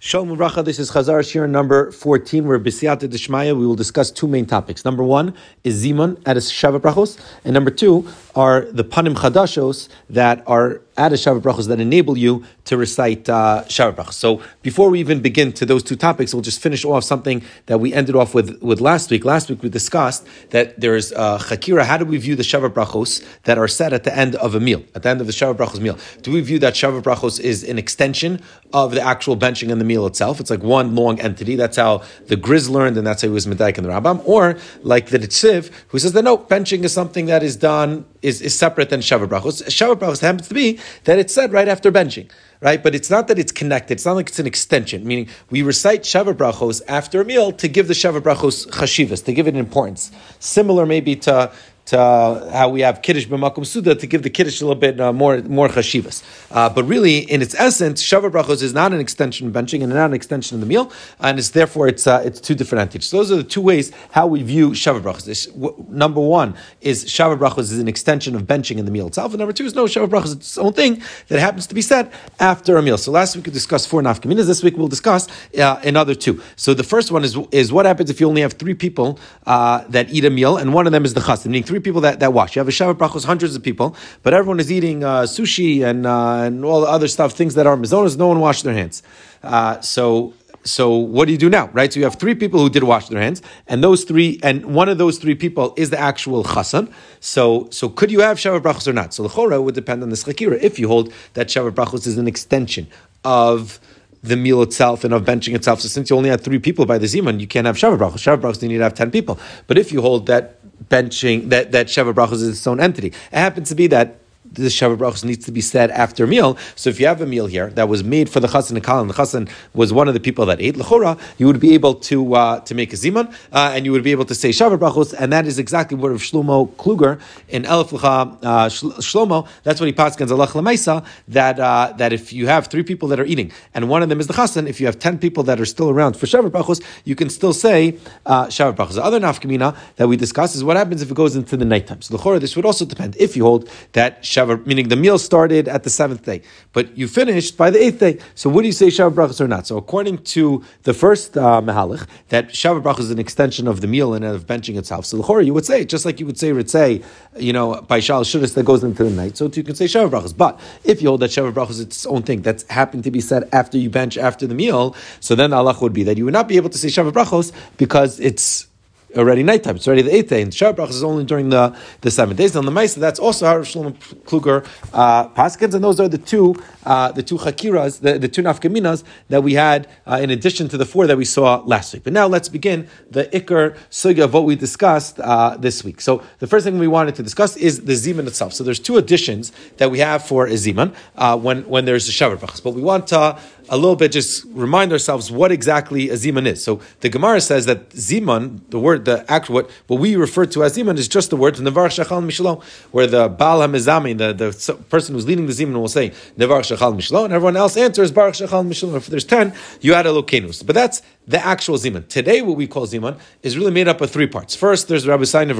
Shalom Bracha, this is Chazar Shiur number 14. We're B'siyata Deshmaya. We will discuss two main topics. Number one is Zimun at a Sheva Brachos, and number two are the Panim Chadashos that are at a Sheva Brachos that enable you to recite uh, Sheva Brachos. So before we even begin to those two topics, we'll just finish off something that we ended off with, with last week. Last week we discussed that there's uh, Chakira. How do we view the Sheva Brachos that are said at the end of a meal, at the end of the Sheva Brachos meal? Do we view that Sheva Brachos is an extension of the actual benching and the meal itself. It's like one long entity. That's how the Griz learned, and that's how he was Medaik in the Rambam. Or like the Ritziv, who says that no, benching is something that is done, is, is separate than Sheva Brachos. Sheva Brachos happens to be that it's said right after benching. Right, but it's not that it's connected. It's not like it's an extension. Meaning, we recite Sheva Brachos after a meal to give the Sheva Brachos chashivas, to give it importance. Similar, maybe to to uh, how we have kiddush b'makom suda to give the kiddush a little bit uh, more more chashivas. Uh, but really, in its essence, sheva brachos is not an extension of benching and not an extension of the meal, and it's therefore it's uh, it's two different entities. So those are the two ways how we view sheva brachos. W- number one is sheva brachos is an extension of benching in the meal itself, and number two is no sheva brachos is its own thing that happens to be said after a meal. So last week we discussed four nafkaminas. This week we'll discuss uh, another two. So the first one is is what happens if you only have three people that eat a meal, and one of them is the chassid, meaning three three people that, that watch. You have a Sheva Brachos, hundreds of people, but everyone is eating uh, sushi and, uh, and all the other stuff, things that are mizonas. No one washed their hands. Uh, so so what do you do now, right? So you have three people who did wash their hands, and those three, and one of those three people is the actual chassan. So, so could you have sheva brachos or not? So the chora would depend on the schakira. If you hold that sheva brachos is an extension of the meal itself and of benching itself. So since you only had three people by the ziman, you can't have sheva brachos. Sheva brachos you need to have ten people. But if you hold that benching that that Sheva Brachos is its own entity. It happens to be that the Sheva Brachos needs to be said after meal. So if you have a meal here that was made for the Chassan and Kalan, the Chassan was one of the people that ate Lechora, you would be able to uh, to make a Ziman, uh, and you would be able to say Sheva Brachos, and that is exactly what of Shlomo Kluger in Elif uh, Shlomo, that's what he paskins Allah Lamaisa, that uh, that if you have three people that are eating, and one of them is the Chassan, if you have ten people that are still around for Sheva Brachos, you can still say uh, Sheva Brachos. The other nafkamina that we discuss is what happens if it goes into the nighttime. So Lechora, this would also depend if you hold that Meaning the meal started at the seventh day, but you finished by the eighth day. So would you say Sheva brachos or not? So according to the first uh, that Sheva brachos is an extension of the meal and of benching itself. So the you would say, just like you would say Ritzay, you know, by Shal Shudas that goes into the night, so you can say Sheva brachos. But if you hold that Sheva brachos is its own thing, that's happened to be said after you bench after the meal, so then the Allah would be that you would not be able to say Sheva brachos because it's already nighttime. It's already the eighth day, and Sheva Brachos is only during the, the seven days. On the Maisa, that's also how Shlomo Kluger uh, paskins, and those are the two uh, the two chakiras, the, the two nafkaminas that we had uh, in addition to the four that we saw last week. But now let's begin the ikar sugya of what we discussed uh, this week. So the first thing we wanted to discuss is the Zeman itself. So there's two additions that we have for a Zeman uh, when when there's a Sheva Brachos, but we want to a little bit just remind ourselves what exactly a ziman is. So the Gemara says that ziman, the word, the act, what, what we refer to as ziman is just the word nevar shachal mishlo, where the baal hamizami, the, the person who's leading the ziman will say nevar shachal mishlo, and everyone else answers baruch shachal mishlo. If there's ten, you add a lokenus. But that's the actual ziman. Today, what we call ziman is really made up of three parts. First, there's Rabbi Sain of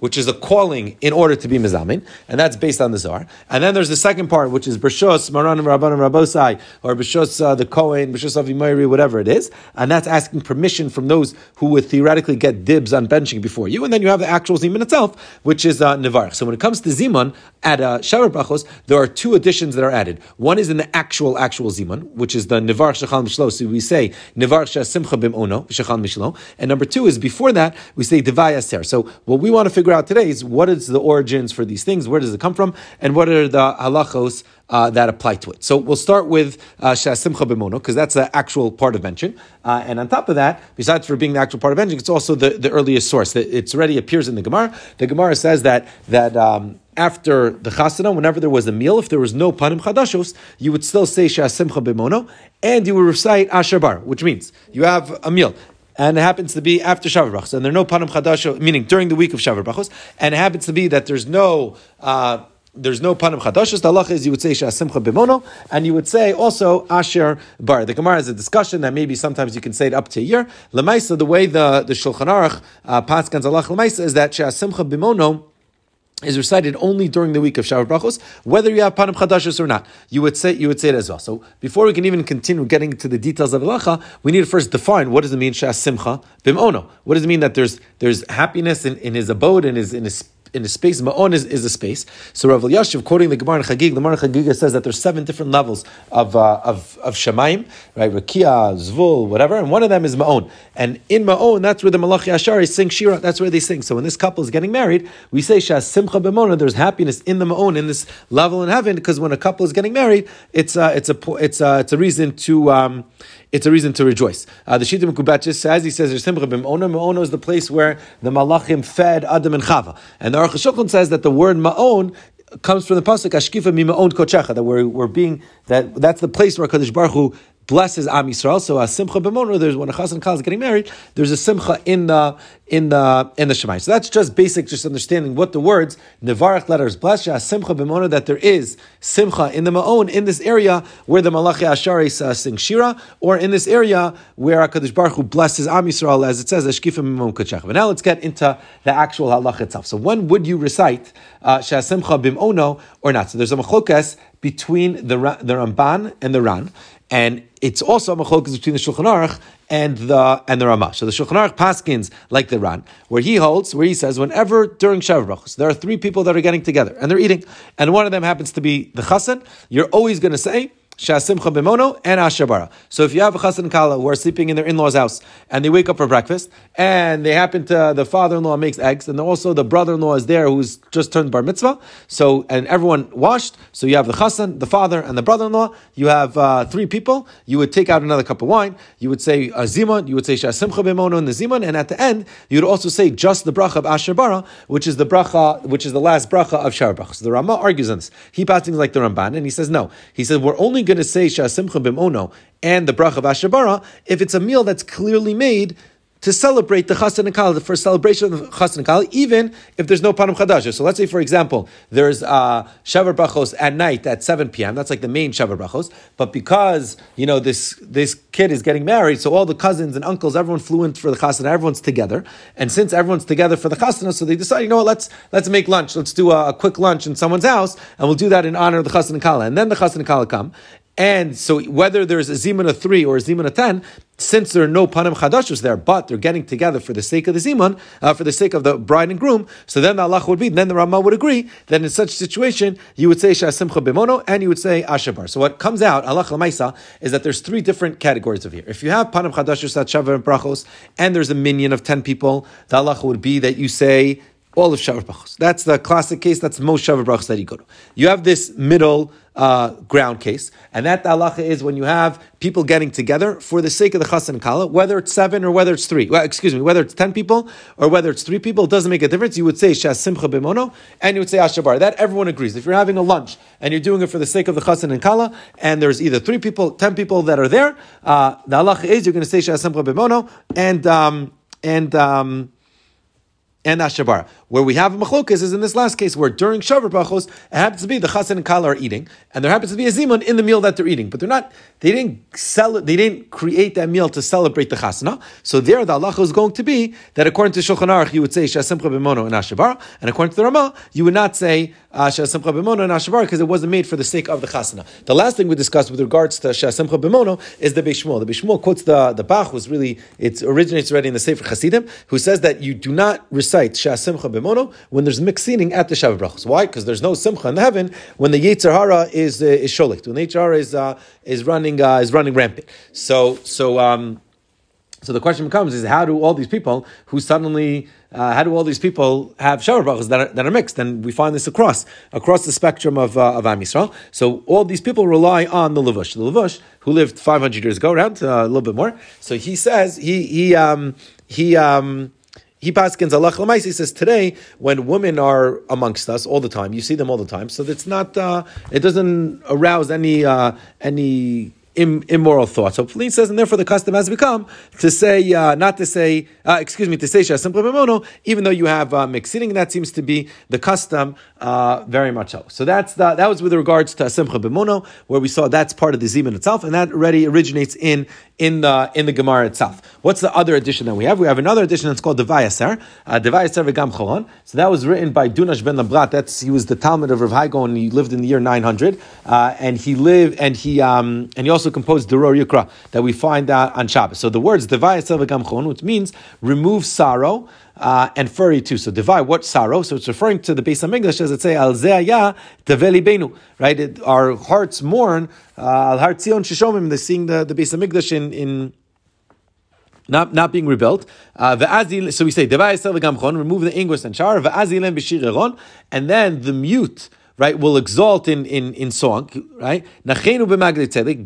which is a calling in order to be mizamin, and that's based on the Zar. And then there's the second part, which is Bershos, Maran, Rabban, Rabosai, or Bershos, the Kohen, Bershos Avimayri, whatever it is. And that's asking permission from those who would theoretically get dibs on benching before you. And then you have the actual ziman itself, which is uh, Nevarch. So when it comes to ziman, at uh, Sheva Brachos, there are two additions that are added. One is in the actual, actual ziman, which is the Nevarch Shechal Mishlo. So we say Shasim simcha bimono v'shechal mishlo. And number two is before that we say divaya ser. So what we want to figure out today is what is the origins for these things, where does it come from, and what are the halachos uh, that apply to it. So we'll start with uh, simcha bimono because that's the actual part of mention. Uh, and on top of that, besides for being the actual part of mention, it's also the, the earliest source. It already appears in the Gemara. The Gemara says that that. Um, after the chasana, whenever there was a meal, if there was no panim chadashos, you would still say simcha bimono, and you would recite asher bar, which means you have a meal. And it happens to be after Sheva Brachos, and there are no panim chadashos, meaning during the week of Sheva Brachos, and it happens to be that there's no uh, there's no panim chadashos. The halacha is you would say simcha bimono, and you would say also asher bar. The Gemara has a discussion that maybe sometimes you can say it up to a year. Lemaisa, the way the the Shulchan Aruch uh, paskans halacha lemaisa is that simcha bimono is recited only during the week of Sheva Brachos, whether you have Panim Chadashos or not. You would say you would say it as well. So before we can even continue getting into the details of halacha, we need to first define what does it mean Shas Simcha Bimono. What does it mean that there's there's happiness in, in his abode in his in his in a space. Ma'on is, is a space. So Rav Yashiv, quoting the Gemara Chagig, the Gemara Chagig says that there's seven different levels of uh, of of Shemaim, right? Rakia, Zvul, whatever, and one of them is Ma'on. And in Ma'on, that's where the Malachi Ashari sing Shira. That's where they sing. So when this couple is getting married, we say Shas Simcha B'Mona. There's happiness in the Ma'on in this level in heaven because when a couple is getting married, it's uh, it's a it's a, it's a reason to. Um, it's a reason to rejoice. Uh, the Shita Mekubetzes says, he says, b'ma'ona. Ma'ona is the place where the Malachim fed Adam and Chava. And the Aruch HaShulchan says that the word ma'on comes from the pasuk Ashkifa mi ma'on kochecha, that we're, we're being, that that's the place where Kadosh Baruch Hu blesses Am Yisrael. So a simcha b'mono, there's when a chas and kal is getting married, there's a simcha in the in the in the Shemai. So that's just basic, just understanding what the words nevarach letters bless a simcha b'mono that there is simcha in the ma'on in this area where the malachi asharis uh, sing shira, or in this area where Hakadosh Baruch Hu blesses Am Yisrael, as it says Ashkifa mimon kachach. But now let's get into the actual halach itself. So when would you recite uh, simcha b'mono or not? So there's a machlokas between the the Ramban and the Ran. And it's also a machlokas between the Shulchan Aruch and the and the Ramah. So the Shulchan Aruch paskins like the Ran, where he holds, where he says, whenever during Shavuot there are three people that are getting together and they're eating, and one of them happens to be the chassan, you're always going to say Shasimcha b'mono and Ashabara. So if you have a chassan and kala who are sleeping in their in-law's house and they wake up for breakfast and they happen to the father-in-law makes eggs and also the brother-in-law is there who's just turned bar mitzvah. So and everyone washed. So you have the chassan, the father, and the brother-in-law. You have uh, three people. You would take out another cup of wine. You would say a zimun. You would say Shasimcha b'mono in the zimun, and at the end you would also say just the bracha of Ashabara, which is the bracha, which is the last bracha of Shar So the Rama argues on this. He passes like the Ramban and he says no. He says we're only going to say Shasimcha Bimono and the bracha of Ashabara if it's a meal that's clearly made to celebrate the Chassan and Kala, the first celebration of the Chassan and Kala, even if there's no Panam Chadash. So let's say, for example, there's uh, Sheva Brachos at night at 7 p.m. That's like the main Sheva Brachos. But because, you know, this, this kid is getting married, so all the cousins and uncles, everyone flew in for the Chassan, everyone's together. And since everyone's together for the Chassan, so they decide, you know what, let's, let's make lunch. Let's do a, a quick lunch in someone's house, and we'll do that in honor of the Chassan and Kala. And then the Chassan and Kala come, and so whether there's a zimun of three or a zimun of ten, since there are no panim chadashus there, but they're getting together for the sake of the zimun, uh, for the sake of the bride and groom, so then the Allah would be, then the Ramah would agree that in such situation you would say shasimcha bimono and you would say ashabar. So what comes out, Allah lamaisa, is that there's three different categories of here. If you have panim chadashus at shavar and brachos, and there's a minyan of ten people, the Allah would be that you say all of Sheva Brachos. That's the classic case. That's most Sheva Brachos that you go to. You have this middle uh, ground case, and that halacha is when you have people getting together for the sake of the chassan and kala, whether it's seven or whether it's three. Well, excuse me, whether it's ten people or whether it's three people, it doesn't make a difference. You would say shas simcha b'mono, and you would say ashabar. That everyone agrees. If you're having a lunch and you're doing it for the sake of the chassan and kala, and there's either three people, ten people that are there, uh, the halacha is you're going to say shas simcha b'mono, and um, and um, and Ashabara. Where we have machlokas is in this last case, where during Sheva Brachos, it happens to be the chassan and kala are eating, and there happens to be a zimun in the meal that they're eating, but they're not, they didn't sell they didn't create that meal to celebrate the chasana. So there, the halacha is going to be that according to Shulchan Aruch, you would say Shasimcha b'mono and Ashabara, and according to the Ramah, you would not say Shasimcha b'mono and Ashabara because it wasn't made for the sake of the chasana. The last thing we discussed with regards to Shasimcha b'mono is the Beis Shmuel. The Beis Shmuel quotes the, the Bach, was really, it originates already in the Sefer Chassidim, who says that you do not recite Shasimcha b'mono when there's mixed seating at the Sheva Brachos. Why? Because there's no Simcha in the heaven when the Yetzer Hara is, uh, is Sholik, when the Yetzer Hara is, uh, is, running, uh, is running rampant. So, so, um, so the question becomes: Is how do all these people who suddenly, uh, how do all these people have sheva brachas that are, that are mixed? And we find this across across the spectrum of uh, of Am Yisrael. So all these people rely on the Levush. The Levush, who lived 500 years ago, around uh, a little bit more. So he says he he um, he. Um, he paskins Allah He says today when women are amongst us all the time, you see them all the time, so it's not uh, it doesn't arouse any uh, any Im, immoral thoughts. So Pauline says, and therefore the custom has become to say, uh, not to say, uh, excuse me, to say Shasim Bemono, even though you have uh, mixed eating, that seems to be the custom uh, very much so. So that's the, that was with regards to Simcha Bemono, where we saw that's part of the Zimun itself, and that already originates in in the in the Gemara itself. What's the other edition that we have? We have another edition that's called Devayaser, uh, Devayaser V'Gam Choron. So that was written by Dunash ben Labrat. That's he was the Talmud of Rav Haigo, and he lived in the year 900. Uh, and he lived and he um, and he also composed Dror Yikra that we find out on Shabbos. So the words Devayaser V'Gam Choron, which means remove sorrow uh, and furry too. So divide what sorrow? So it's referring to the base of English as it say al zeaya benu. Right, it, our hearts mourn uh, al har tzion shishomim. They're seeing the the base of English in in not, not being rebuilt. Uh, so we say, remove the English and char, and then the mute right, will exalt in, in, in song, right?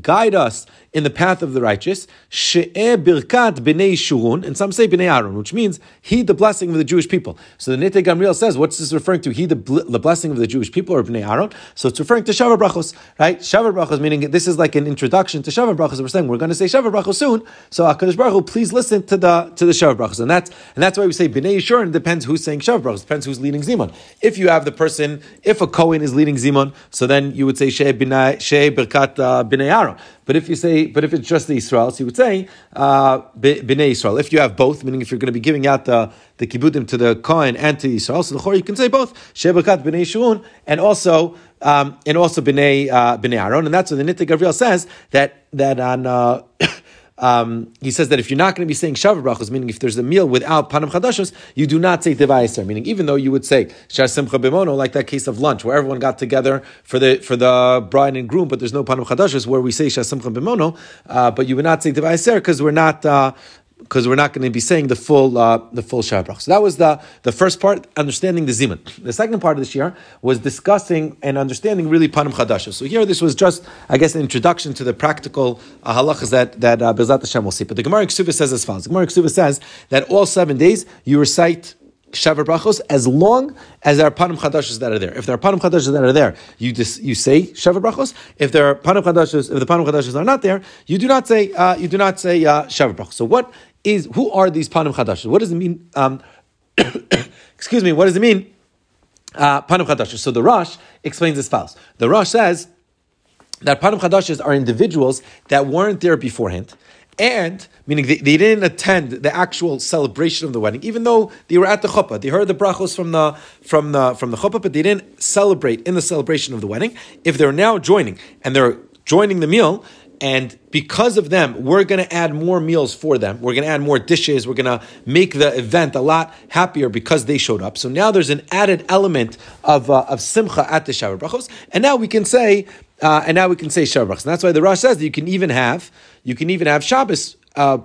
Guide us in the path of the righteous. birkat b'nei shurun, and some say b'nei Aaron, which means he the blessing of the Jewish people. So the Nitei Gavriel says, what's this referring to? He the, the blessing of the Jewish people or b'nei Aaron? So it's referring to Sheva Brachos, right? Sheva Brachos meaning this is like an introduction to Sheva Brachos. We're saying we're going to say Sheva Brachos soon. So Hakadosh Baruch Hu, please listen to the to the Sheva Brachos, and that's and that's why we say b'nei Shurun. Depends who's saying Sheva Brachos. Depends who's leading Zimun. If you have the person, if a Kohen is leading Zimun, so then you would say Shei Birkat uh, b'nei Aaron. But if you say, but if it's just the Israel, so you would say uh, b'nei Israel. If you have both, meaning if you're going to be giving out the the kibudim to the Kohen and to Israel, so the Chor you can say both shebakat b'nei Shun and also um, and also b'nei uh, b'nei Aaron, and that's what the Nitei Gavriel says that that on. Uh, um, he says that if you're not going to be saying Sheva brachos, meaning if there's a meal without panim chadashos, you do not say devayiser. Meaning, even though you would say shas simcha bimono, like that case of lunch where everyone got together for the for the bride and groom, but there's no panim chadashos, where we say shas simcha bimono, uh, but you would not say devayiser because we're not. Uh, because we're not going to be saying the full uh, the full Shabbat. So that was the, the first part, understanding the Zimun. The second part of this year was discussing and understanding really Panim Chadasha. So here, this was just, I guess, an introduction to the practical uh, halachas that that uh, Bezat Hashem will see. But the Gemara Ksuva says as follows: the Gemara Ksuva says that all seven days you recite Sheva Brachos as long as there are Panim Chadashas that are there. If there are Panim Chadashas that are there, you just you say Sheva Brachos. If there are Panim Chadashas, if the Panim Chadashas are not there, you do not say uh, you do not say uh, Sheva Brachos. So what is who are these panim chadashos? What does it mean? Um, excuse me. What does it mean? Uh, panim chadashos. So the Rosh explains as follows. The Rosh says that panim chadashos are individuals that weren't there beforehand. And meaning they, they, didn't attend the actual celebration of the wedding, even though they were at the chuppah. They heard the brachos from the from the from the chuppah, but they didn't celebrate in the celebration of the wedding. If they're now joining and they're joining the meal, and because of them, we're going to add more meals for them. We're going to add more dishes. We're going to make the event a lot happier because they showed up. So now there's an added element of, uh, of simcha at the Sheva Brachos. And now we can say, uh, and now we can say Brachos. And that's why the Rosh says that you can even have, you can even have Shabbos uh,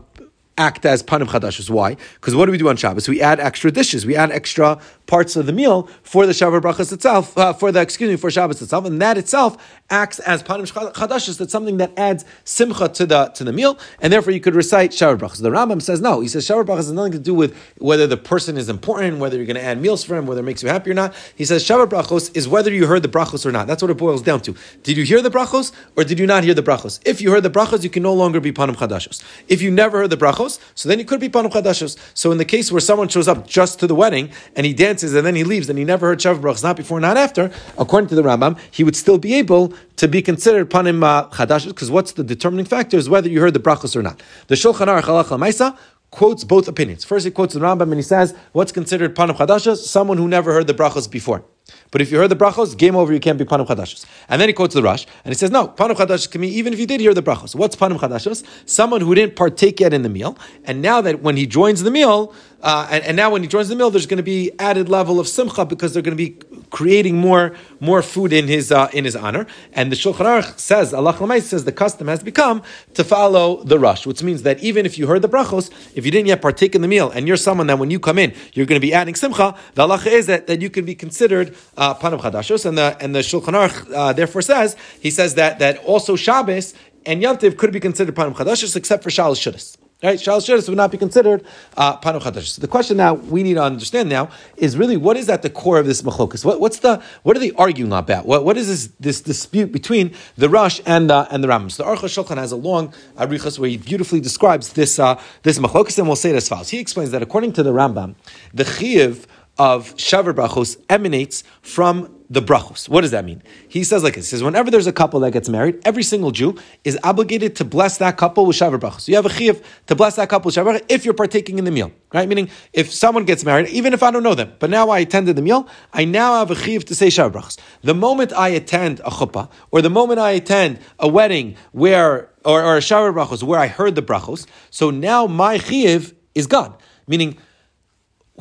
act as panim chadashos. Why? Because what do we do on Shabbos? We add extra dishes. We add extra parts of the meal for the Sheva brachas itself, uh, for the excuse me, for Shabbos itself, and that itself acts as panim chadashos. That's something that adds simcha to the to the meal, and therefore you could recite Sheva brachas. The Rambam says no. He says Sheva brachas has nothing to do with whether the person is important, whether you're going to add meals for him, whether it makes you happy or not. He says Sheva brachos is whether you heard the brachos or not. That's what it boils down to. Did you hear the brachos or did you not hear the brachos? If you heard the brachos, you can no longer be panim chadashos. If you never heard the brachos, so then you could be panim chadashos. So in the case where someone shows up just to the wedding and he dances and then he leaves and he never heard Sheva brachos, not before, not after, according to the Rambam, he would still be able to be considered panim uh, chadashos because what's the determining factor is whether you heard the brachos or not. The Shulchan Aruch Halacha Maisa quotes both opinions. First, he quotes the Rambam and he says, "What's considered panim chadashos? Someone who never heard the brachos before." But if you heard the brachos, game over, you can't be panim chadashos. And then he quotes the Rosh, and he says, no, panim chadashos can be even if you did hear the brachos. What's panim chadashos? Someone who didn't partake yet in the meal, and now that when he joins the meal, uh, and, and, now when he joins the meal, there's going to be added level of simcha because they're going to be creating more more food in his uh, in his honor. And the Shulchan Aruch says, Allah says the custom has become to follow the Rosh, which means that even if you heard the brachos, if you didn't yet partake in the meal, and you're someone that when you come in, you're going to be adding simcha, the Allah is that, that you can be considered uh, panam chadashos. And the and the Shulchan Aruch uh, therefore says he says that that also Shabbos and Yom could be considered panam chadashos except for Shal Shudis. Right? Shal Shidduch would not be considered uh, Panu Chadash. So the question now we need to understand now is really what is at the core of this machlokas? What, what's the what are they arguing about? What, what is this, this dispute between the Rosh and uh, and the Rambam? So the Aruch Shulchan has a long arichas where he beautifully describes this uh, this machlokas, and we'll say it as follows. He explains that according to the Rambam, the chiyuv of sheva brachos emanates from the brachos. What does that mean? He says like this: he says whenever there's a couple that gets married, every single Jew is obligated to bless that couple with sheva brachos. You have a chiyuv to bless that couple with shavar if you're partaking in the meal, right? Meaning if someone gets married, even if I don't know them, but now I attended the meal, I now have a chiyuv to say sheva brachos. The moment I attend a chuppah or the moment I attend a wedding where or, or a sheva brachos where I heard the brachos, so now my chiyuv is gone. meaning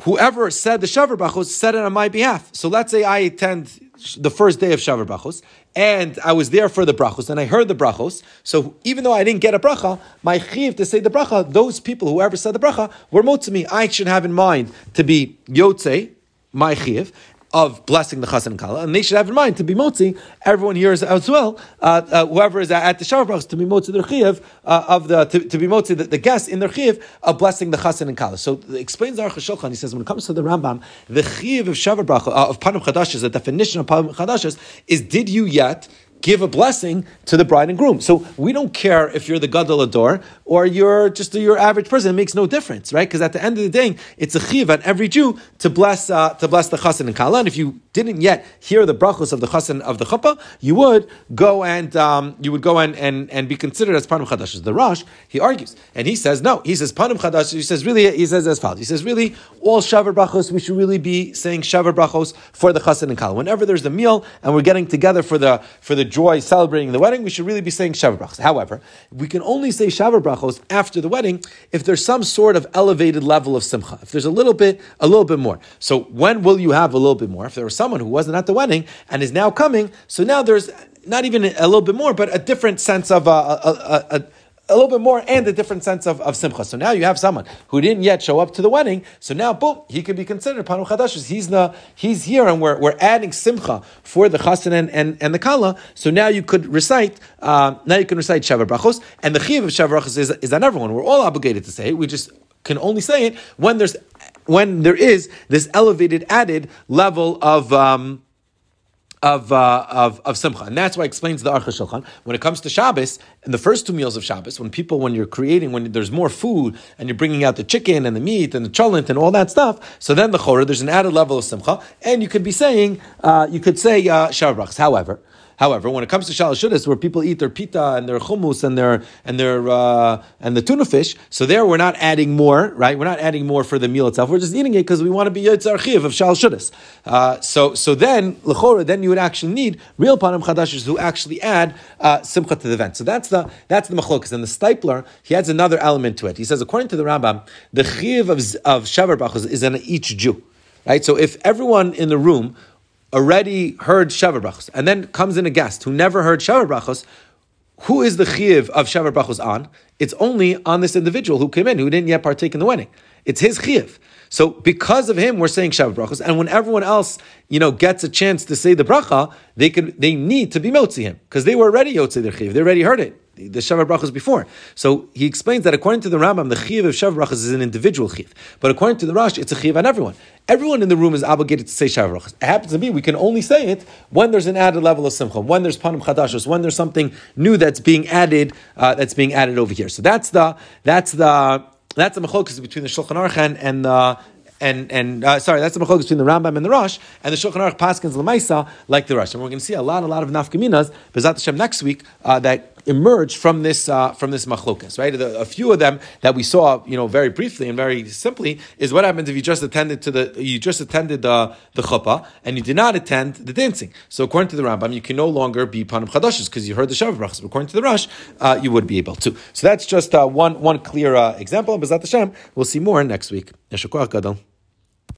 whoever said the Sheva Brachos said it on my behalf. So let's say I attend the first day of Sheva Brachos, and I was there for the brachos, and I heard the brachos. So even though I didn't get a bracha, my chiv to say the bracha, those people, whoever said the bracha, were motzimi. I should have in mind to be yotze, my chiv, of blessing the chassan and kala, and they should have in mind to be motzi. Everyone here is as well. Uh, uh, whoever is at the brachos to be motzi their chiv uh, of the to, to be motzi the, the guests in their chiv of blessing the chassan and kala. So explains Aruch Shulchan. He says when it comes to the Rambam, the chiv of bracha uh, of panim chadashes, the definition of panim chadashes is did you yet give a blessing to the bride and groom. So we don't care if you're the gadol ador or you're just your average person. It makes no difference, right? Because at the end of the day, it's a chiv on every Jew to bless uh, to bless the chassan and kala. And if you didn't yet hear the brachos of the chassan of the chuppah, you would go and um, you would go and, and, and be considered as panim chadash. The Rosh he argues and he says no. He says panim chadash. He says really. He says as follows. He says really all sheva brachos we should really be saying sheva brachos for the chassan and kala. Whenever there's the meal and we're getting together for the for the joy celebrating the wedding, we should really be saying Sheva Brachos. However, we can only say Sheva Brachos after the wedding if there's some sort of elevated level of Simcha. If there's a little bit, a little bit more. So when will you have a little bit more? If there was someone who wasn't at the wedding and is now coming, so now there's not even a little bit more, but a different sense of uh, a, a, a a little bit more and a different sense of, of simcha. So now you have someone who didn't yet show up to the wedding. So now, boom, he could be considered panu chadashis. He's the he's here, and we're, we're adding simcha for the chassan and, and, and the kala. So now you could recite uh, now you can recite sheva brachos, and the chiv of sheva brachos is, is on everyone. We're all obligated to say it. We just can only say it when there's when there is this elevated added level of. Um, of, uh, of, of Simcha. And that's why it explains the Aruch Shulchan. When it comes to Shabbos, in the first two meals of Shabbos, when people, when you're creating, when there's more food, and you're bringing out the chicken and the meat and the cholent and all that stuff, so then the Chorah, there's an added level of Simcha, and you could be saying, uh, you could say uh, However, However, when it comes to shalashudas, where people eat their pita and their hummus and their and their uh, and the tuna fish, so there we're not adding more, right? We're not adding more for the meal itself. We're just eating it because we want to be yitzar chiv of shalashudas. Uh, so so then lechora, then you would actually need real panim chadashis who actually add uh, simcha to the event. So that's the that's the machlokas. And the Steipler he adds another element to it. He says according to the Rambam, the chiv of of shavar is on each Jew. Right, so if everyone in the room already heard Sheva Brachos, and then comes in a guest who never heard Sheva Brachos, who is the chiv of Sheva Brachos on? It's only on this individual who came in, who didn't yet partake in the wedding. It's his chiv. So because of him, we're saying Sheva Brachos, and when everyone else, you know, gets a chance to say the bracha, they could, they need to be motzi him because they were already yotze their chiv. They already heard it the Sheva Brachos before. So he explains that according to the Rambam, the Chiv of Sheva Brachos is an individual Chiv. But according to the Rosh, it's a Chiv on everyone. Everyone in the room is obligated to say Sheva Brachos. It happens to be, we can only say it when there's an added level of Simcha, when there's Panim Chadashos, when there's something new that's being added, uh, that's being added over here. So that's the, that's the, that's the machlokas between the Shulchan Aruch and, the, and and uh, sorry, that's the machlokas between the Rambam and the Rosh, and the Shulchan Aruch Paskins Lamaisa like the Rosh. And we're going to see a lot, a lot of nafkaminas, Bezat Hashem next week uh, that emerged from this uh, from this machlokas. Right, the, a few of them that we saw, you know, very briefly and very simply, is what happens if you just attended to the you just attended the the chuppah and you did not attend the dancing. So according to the Rambam, you can no longer be panim chadashes because you heard the sheva brachas. According to the Rosh, uh, you would be able to. So that's just uh, one one clear uh, example. And Bezat Hashem, we'll see more next week. Yeshua Gadol.